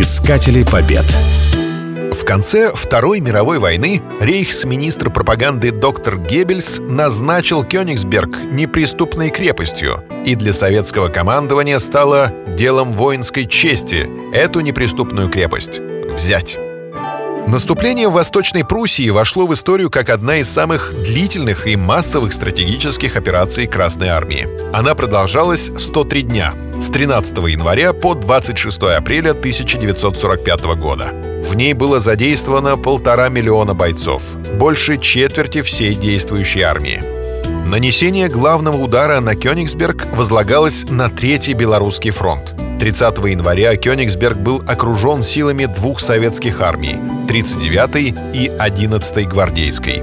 Искатели побед. В конце Второй мировой войны рейхсминистр пропаганды доктор Геббельс назначил Кёнигсберг неприступной крепостью, и для советского командования стало делом воинской чести эту неприступную крепость взять. Наступление в Восточной Пруссии вошло в историю как одна из самых длительных и массовых стратегических операций Красной Армии. Она продолжалась 103 дня, с 13 января по 26 апреля 1945 года. В ней было задействовано полтора миллиона бойцов, больше четверти всей действующей армии. Нанесение главного удара на Кёнигсберг возлагалось на Третий Белорусский фронт. 30 января Кёнигсберг был окружен силами двух советских армий — 39-й и 11-й гвардейской.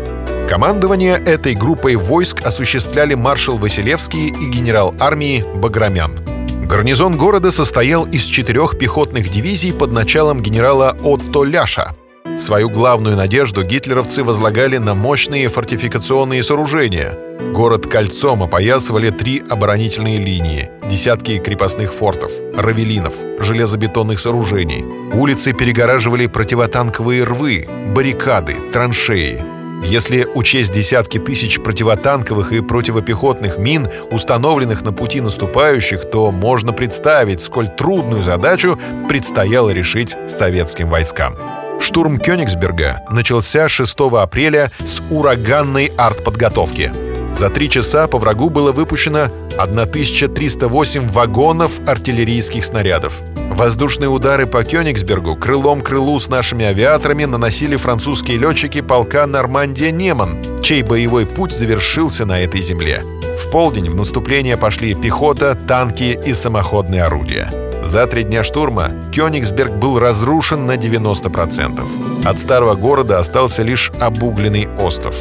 Командование этой группой войск осуществляли маршал Василевский и генерал армии Баграмян. Гарнизон города состоял из четырех пехотных дивизий под началом генерала Отто Ляша. Свою главную надежду гитлеровцы возлагали на мощные фортификационные сооружения. Город кольцом опоясывали три оборонительные линии, десятки крепостных фортов, равелинов, железобетонных сооружений. Улицы перегораживали противотанковые рвы, баррикады, траншеи — если учесть десятки тысяч противотанковых и противопехотных мин, установленных на пути наступающих, то можно представить, сколь трудную задачу предстояло решить советским войскам. Штурм Кёнигсберга начался 6 апреля с ураганной артподготовки. За три часа по врагу было выпущено 1308 вагонов артиллерийских снарядов. Воздушные удары по Кёнигсбергу крылом крылу с нашими авиаторами наносили французские летчики полка «Нормандия-Неман», чей боевой путь завершился на этой земле. В полдень в наступление пошли пехота, танки и самоходные орудия. За три дня штурма Кёнигсберг был разрушен на 90%. От старого города остался лишь обугленный остров.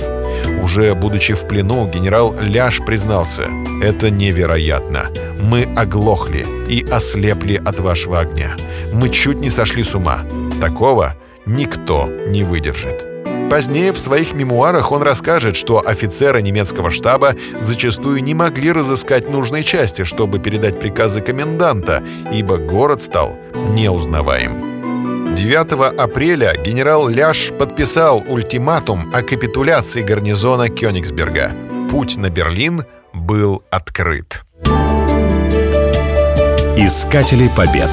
Уже будучи в плену, генерал Ляш признался «Это невероятно. Мы оглохли и ослепли от вашего огня. Мы чуть не сошли с ума. Такого никто не выдержит». Позднее в своих мемуарах он расскажет, что офицеры немецкого штаба зачастую не могли разыскать нужной части, чтобы передать приказы коменданта, ибо город стал неузнаваем. 9 апреля генерал Ляш подписал ультиматум о капитуляции гарнизона Кёнигсберга. Путь на Берлин был открыт. Искатели побед.